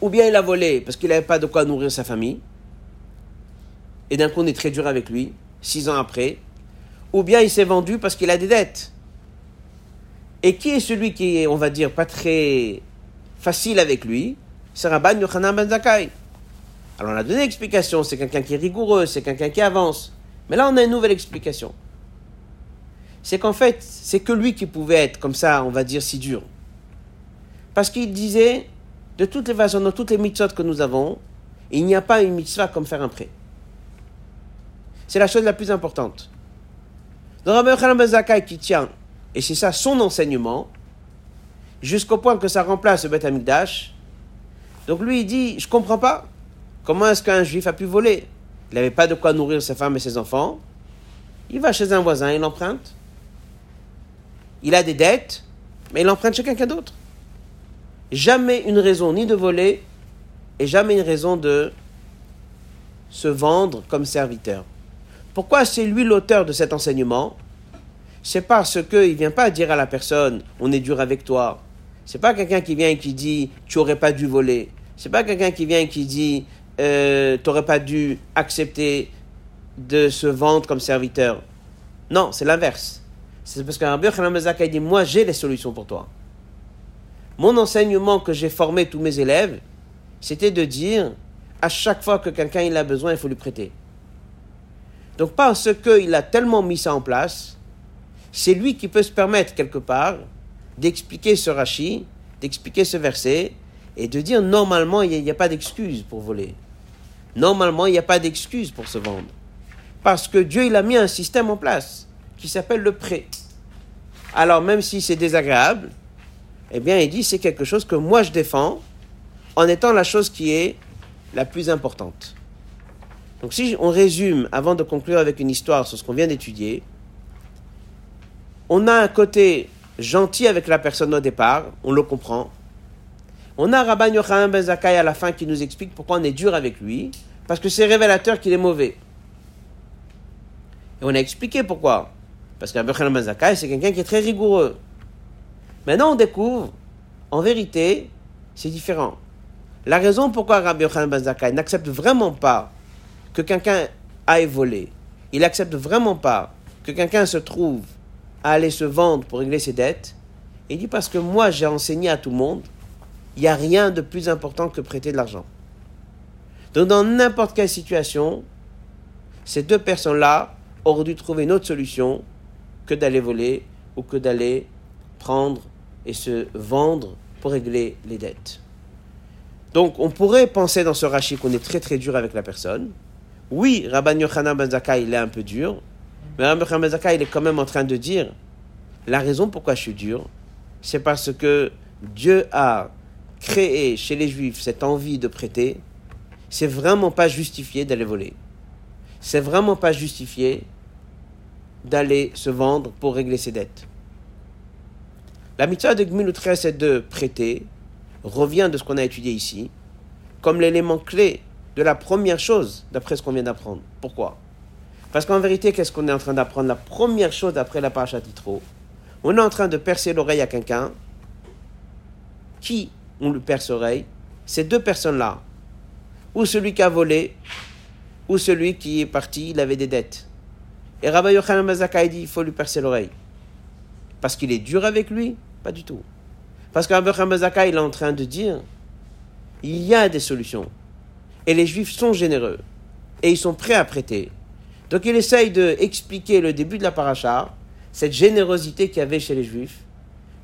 Ou bien il a volé parce qu'il n'avait pas de quoi nourrir sa famille. Et d'un coup, on est très dur avec lui, six ans après. Ou bien il s'est vendu parce qu'il a des dettes. Et qui est celui qui est, on va dire, pas très facile avec lui? C'est Rabban Yochanan Ben Zakai. Alors on a donné l'explication, c'est quelqu'un qui est rigoureux, c'est quelqu'un qui avance. Mais là on a une nouvelle explication. C'est qu'en fait, c'est que lui qui pouvait être comme ça, on va dire, si dur. Parce qu'il disait, de toutes les façons, dans toutes les mitzvot que nous avons, il n'y a pas une mitzvah comme faire un prêt. C'est la chose la plus importante. Dans Rabbi Yochanan Ben Zakai qui tient et c'est ça son enseignement, jusqu'au point que ça remplace le Beth Amikdash. Donc lui, il dit, je comprends pas. Comment est-ce qu'un juif a pu voler Il n'avait pas de quoi nourrir sa femme et ses enfants. Il va chez un voisin, il emprunte. Il a des dettes, mais il emprunte chez quelqu'un d'autre. Jamais une raison ni de voler, et jamais une raison de se vendre comme serviteur. Pourquoi c'est lui l'auteur de cet enseignement? C'est parce qu'il ne vient pas dire à la personne on est dur avec toi. C'est pas quelqu'un qui vient et qui dit tu aurais pas dû voler. C'est pas quelqu'un qui vient et qui dit euh, tu n'aurais pas dû accepter de se vendre comme serviteur. Non, c'est l'inverse. C'est parce qu'un Rabbi dit moi j'ai les solutions pour toi. Mon enseignement que j'ai formé tous mes élèves, c'était de dire à chaque fois que quelqu'un il a besoin, il faut lui prêter. Donc parce qu'il a tellement mis ça en place, c'est lui qui peut se permettre quelque part d'expliquer ce rachis, d'expliquer ce verset et de dire normalement il n'y a, pas d'excuse pour voler. Normalement il n'y a pas d'excuse pour se vendre. Parce que Dieu il a mis un système en place qui s'appelle le prêt. Alors même si c'est désagréable, eh bien il dit c'est quelque chose que moi je défends en étant la chose qui est la plus importante. Donc si on résume avant de conclure avec une histoire sur ce qu'on vient d'étudier, on a un côté gentil avec la personne au départ, on le comprend. On a Rabban Yochanan Ben Zakkai à la fin qui nous explique pourquoi on est dur avec lui, parce que c'est révélateur qu'il est mauvais. Et on a expliqué pourquoi. Parce que Rabbi Yochanan Ben Zakkai, c'est quelqu'un qui est très rigoureux. Maintenant, on découvre, en vérité, c'est différent. La raison pourquoi Rabbi Yochanan Ben Zakkai n'accepte vraiment pas que quelqu'un aille voler, il n'accepte vraiment pas que quelqu'un se trouve à aller se vendre pour régler ses dettes. Il dit parce que moi j'ai enseigné à tout le monde, il n'y a rien de plus important que prêter de l'argent. Donc dans n'importe quelle situation, ces deux personnes-là auraient dû trouver une autre solution que d'aller voler ou que d'aller prendre et se vendre pour régler les dettes. Donc on pourrait penser dans ce rachis qu'on est très très dur avec la personne. Oui, Rabban Yochanan Ben il est un peu dur, mais Rabbi il est quand même en train de dire la raison pourquoi je suis dur, c'est parce que Dieu a créé chez les Juifs cette envie de prêter. C'est vraiment pas justifié d'aller voler. C'est vraiment pas justifié d'aller se vendre pour régler ses dettes. La mitzvah de Gmilut c'est de prêter, revient de ce qu'on a étudié ici, comme l'élément clé de la première chose d'après ce qu'on vient d'apprendre. Pourquoi? Parce qu'en vérité, qu'est-ce qu'on est en train d'apprendre? La première chose d'après la parasha Titro, on est en train de percer l'oreille à quelqu'un. Qui on lui perce l'oreille Ces deux personnes-là. Ou celui qui a volé, ou celui qui est parti, il avait des dettes. Et Rabbi Yochanan Mazaka dit il faut lui percer l'oreille. Parce qu'il est dur avec lui? Pas du tout. Parce que Rabbi Yochanan Mazaka, il est en train de dire il y a des solutions. Et les juifs sont généreux. Et ils sont prêts à prêter. Donc il essaye d'expliquer le début de la paracha, cette générosité qu'il y avait chez les juifs,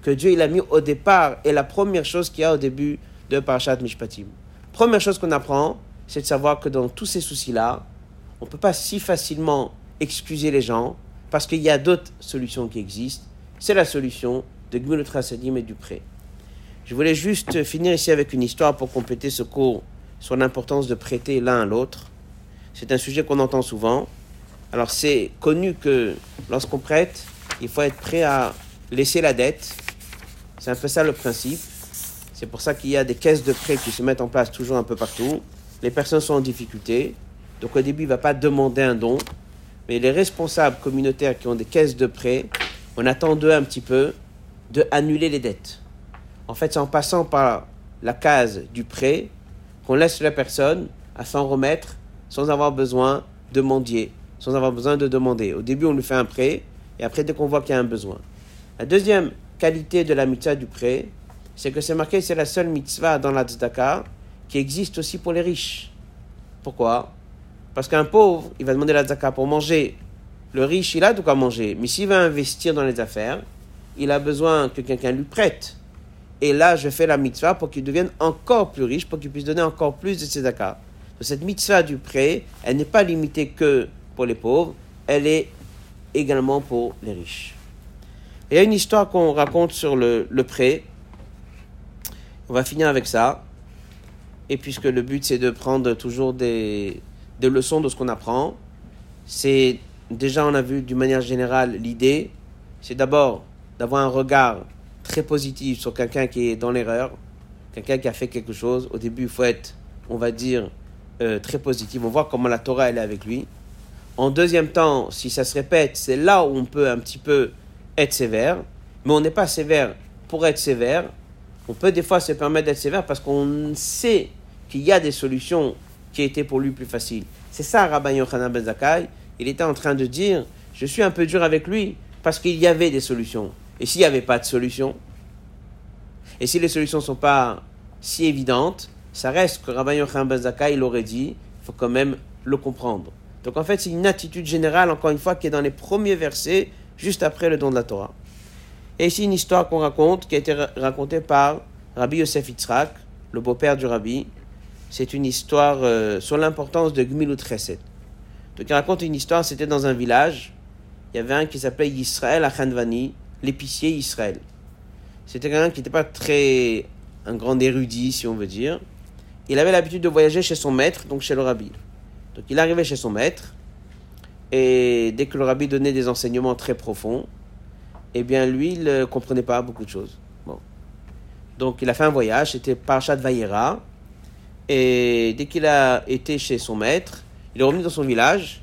que Dieu il a mis au départ, et la première chose qu'il y a au début de Parashat Mishpatim. Première chose qu'on apprend, c'est de savoir que dans tous ces soucis-là, on ne peut pas si facilement excuser les gens, parce qu'il y a d'autres solutions qui existent. C'est la solution de Gmulut Sadim et du prêt. Je voulais juste finir ici avec une histoire pour compléter ce cours sur l'importance de prêter l'un à l'autre. C'est un sujet qu'on entend souvent. Alors c'est connu que lorsqu'on prête, il faut être prêt à laisser la dette. C'est un peu ça le principe. C'est pour ça qu'il y a des caisses de prêt qui se mettent en place toujours un peu partout. Les personnes sont en difficulté. Donc au début, il ne va pas demander un don. Mais les responsables communautaires qui ont des caisses de prêt, on attend d'eux un petit peu de annuler les dettes. En fait, c'est en passant par la case du prêt qu'on laisse la personne à s'en remettre sans avoir besoin de mendier, sans avoir besoin de demander. Au début, on lui fait un prêt, et après, dès qu'on voit qu'il y a un besoin. La deuxième qualité de la mitzvah du prêt, c'est que c'est marqué, c'est la seule mitzvah dans la tzedaka qui existe aussi pour les riches. Pourquoi? Parce qu'un pauvre, il va demander la tzedaka pour manger. Le riche, il a de quoi manger. Mais s'il va investir dans les affaires, il a besoin que quelqu'un lui prête. Et là, je fais la mitzvah pour qu'il devienne encore plus riche, pour qu'il puisse donner encore plus de tzedaka. Cette mitzvah du prêt, elle n'est pas limitée que pour les pauvres, elle est également pour les riches. il y a une histoire qu'on raconte sur le, le, prêt. On va finir avec ça. Et puisque le but c'est de prendre toujours des, des leçons de ce qu'on apprend, c'est déjà on a vu d'une manière générale l'idée, c'est d'abord d'avoir un regard très positif sur quelqu'un qui est dans l'erreur, quelqu'un qui a fait quelque chose. Au début, il faut être, on va dire, euh, très positif. On voit comment la Torah elle est avec lui. En deuxième temps, si ça se répète, c'est là où on peut un petit peu être sévère, mais on n'est pas sévère pour être sévère. On peut des fois se permettre d'être sévère parce qu'on sait qu'il y a des solutions qui étaient pour lui plus faciles. C'est ça, Rabbi Yochanan Ben Zakkai. Il était en train de dire, je suis un peu dur avec lui parce qu'il y avait des solutions. Et s'il n'y avait pas de solution, et si les solutions ne sont pas si évidentes, ça reste que Rabbi Yochanan Ben Zakkai, il aurait dit, il faut quand même le comprendre. Donc en fait, c'est une attitude générale, encore une fois, qui est dans les premiers versets, juste après le don de la Torah. Et ici, une histoire qu'on raconte, qui a été racontée par Rabbi Yosef Yitzhak, le beau-père du Rabbi. C'est une histoire euh, sur l'importance de Gmilut Chesed. Donc il raconte une histoire, c'était dans un village. Il y avait un qui s'appelait Yisraël Achanvani, l'épicier Israël. C'était quelqu'un qui n'était pas très un grand érudit, si on veut dire. Il avait l'habitude de voyager chez son maître, donc chez le rabbi. Donc il arrivait chez son maître, et dès que le rabbi donnait des enseignements très profonds, eh bien lui, il ne comprenait pas beaucoup de choses. Bon. Donc il a fait un voyage, c'était Parashat Vayera, et dès qu'il a été chez son maître, il est revenu dans son village,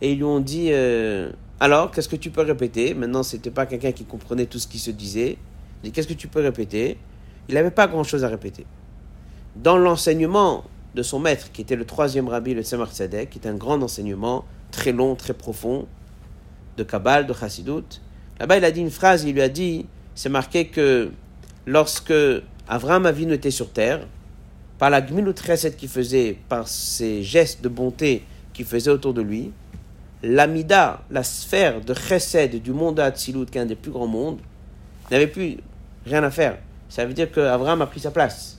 et ils lui ont dit euh, Alors, qu'est-ce que tu peux répéter? Maintenant, ce n'était pas quelqu'un qui comprenait tout ce qui se disait. Dit Qu'est-ce que tu peux répéter? Il n'avait pas grand-chose à répéter. Dans l'enseignement de son maître, qui était le troisième rabbi, le Tzemar Tzedek, qui est un grand enseignement, très long, très profond, de Kabbal, de Chassidut. Là-bas, il a dit une phrase, il lui a dit, c'est marqué que lorsque Avraham Avinu était sur terre, par la gmilut qu'il faisait, par ses gestes de bonté qu'il faisait autour de lui, l'amida, la sphère de chesed du monde Hatzilut, qui est un des plus grands mondes, n'avait plus rien à faire. Ça veut dire qu'Abraham a pris sa place.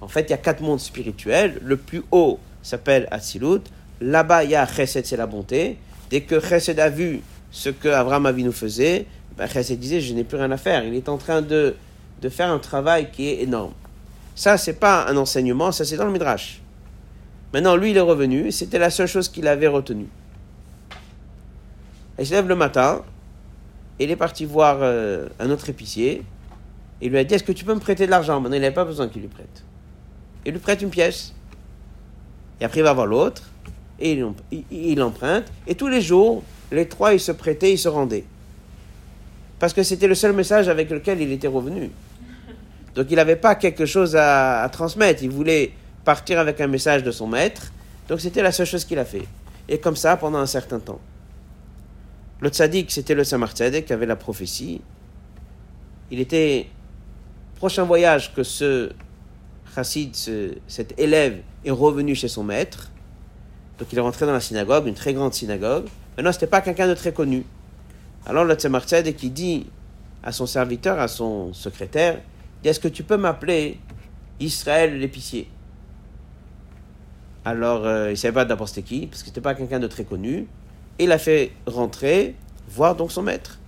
En fait, il y a quatre mondes spirituels. Le plus haut s'appelle Atzilut. Là-bas, il y a Chesed, c'est la bonté. Dès que Chesed a vu ce que Abraham nous faisait, ben Chesed disait Je n'ai plus rien à faire. Il est en train de, de faire un travail qui est énorme. Ça, c'est pas un enseignement, ça, c'est dans le Midrash. Maintenant, lui, il est revenu. C'était la seule chose qu'il avait retenue. Il se lève le matin. Il est parti voir euh, un autre épicier. Il lui a dit Est-ce que tu peux me prêter de l'argent? Maintenant, il n'avait pas besoin qu'il lui prête il lui prête une pièce. Et après, il va voir l'autre, et il, emprunte. Et tous les jours, les trois, ils se prêtaient, ils se rendaient. Parce que c'était le seul message avec lequel il était revenu. Donc il n'avait pas quelque chose à, transmettre. Il voulait partir avec un message de son maître. Donc c'était la seule chose qu'il a fait. Et comme ça pendant un certain temps. Le tzaddik, c'était le Samar qui avait la prophétie. Il était prochain voyage que ce chassid, ce, cet élève, est revenu chez son maître. Donc il est rentré dans la synagogue, une très grande synagogue. Maintenant, ce n'était pas quelqu'un de très connu. Alors le Tzemar Tzedek qui dit à son serviteur, à son secrétaire, Est-ce que tu peux m'appeler Israël l'épicier? Alors euh, il ne savait pas d'abord c'était qui, parce que ce n'était pas quelqu'un de très connu. Et il a fait rentrer, voir donc son maître.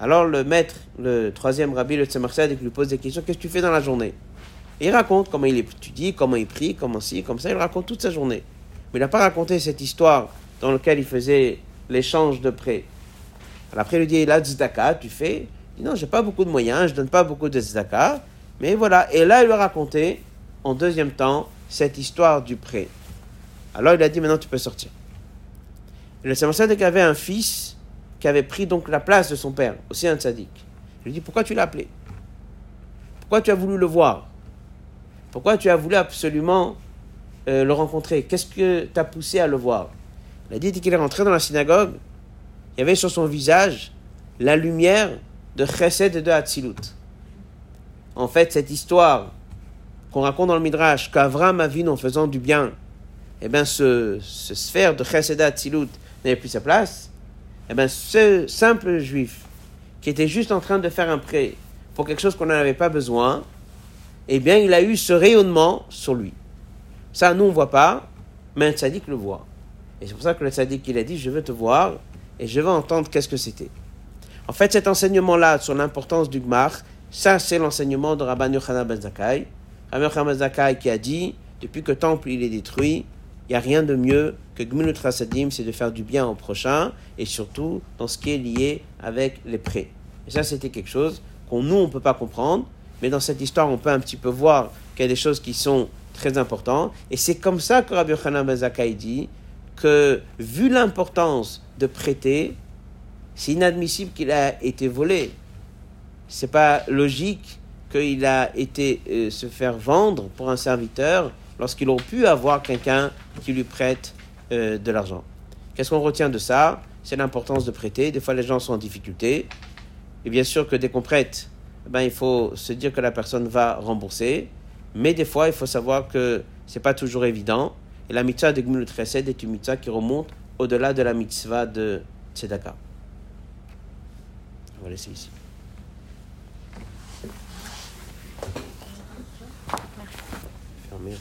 Alors le maître, le troisième rabbi, le Tzemar lui pose des questions Qu'est-ce que tu fais dans la journée? Et il raconte comment il étudie, comment il prie, comment ci, comme ça. Il raconte toute sa journée. Mais il n'a pas raconté cette histoire dans laquelle il faisait l'échange de prêts. Alors après, il lui dit, là, tu fais? Il dit, non, j'ai pas beaucoup de moyens, je donne pas beaucoup de tzedaka. Mais voilà. Et là, il lui a raconté, en deuxième temps, cette histoire du prêt. Alors il a dit, maintenant tu peux sortir. Et le Samarsadek avait un fils qui avait pris donc la place de son père, aussi un tzaddik. Je lui dit, pourquoi tu l'as appelé? Pourquoi tu as voulu le voir? Pourquoi tu as voulu absolument euh, le rencontrer? Qu'est-ce que t'a poussé à le voir? Il a dit qu'il est rentré dans la synagogue, il y avait sur son visage la lumière de Chesed et de Hatzilut. En fait, cette histoire qu'on raconte dans le Midrash, qu'Avram a vu en faisant du bien, eh bien, ce, ce sphère de Chesed et Hatzilut n'avait plus sa place. Eh bien, ce simple juif qui était juste en train de faire un prêt pour quelque chose qu'on n'en avait pas besoin, eh bien, il a eu ce rayonnement sur lui. Ça, nous, on ne voit pas, mais un tzaddik le voit. Et c'est pour ça que le tzaddik, il a dit, je veux te voir, et je veux entendre qu'est-ce que c'était. En fait, cet enseignement-là sur l'importance du Gmar, ça, c'est l'enseignement de Rabban Yochanan ben Zakkai. Rabban Yochanan ben Zakkai qui a dit, depuis que le temple il est détruit, il n'y a rien de mieux que Gmilut Rasadim, c'est de faire du bien au prochain, et surtout dans ce qui est lié avec les prêts. Et ça, c'était quelque chose qu'on nous, on ne peut pas comprendre, mais dans cette histoire, on peut un petit peu voir qu'il y a des choses qui sont très importantes. Et c'est comme ça que Rabbi Yochanan ben dit que, vu l'importance de prêter, c'est inadmissible qu'il a été volé. C'est pas logique qu'il a été euh, se faire vendre pour un serviteur lorsqu'il aurait pu avoir quelqu'un qui lui prête euh, de l'argent. Qu'est-ce qu'on retient de ça? C'est l'importance de prêter. Des fois, les gens sont en difficulté. Et bien sûr que dès qu'on prête, ben, il faut se dire que la personne va rembourser. Mais des fois, il faut savoir que c'est pas toujours évident. Et la mitzvah de Gmilut Chesed est une mitzvah qui remonte au-delà de la mitzvah de Tzedaka. On va laisser ici. Fermé.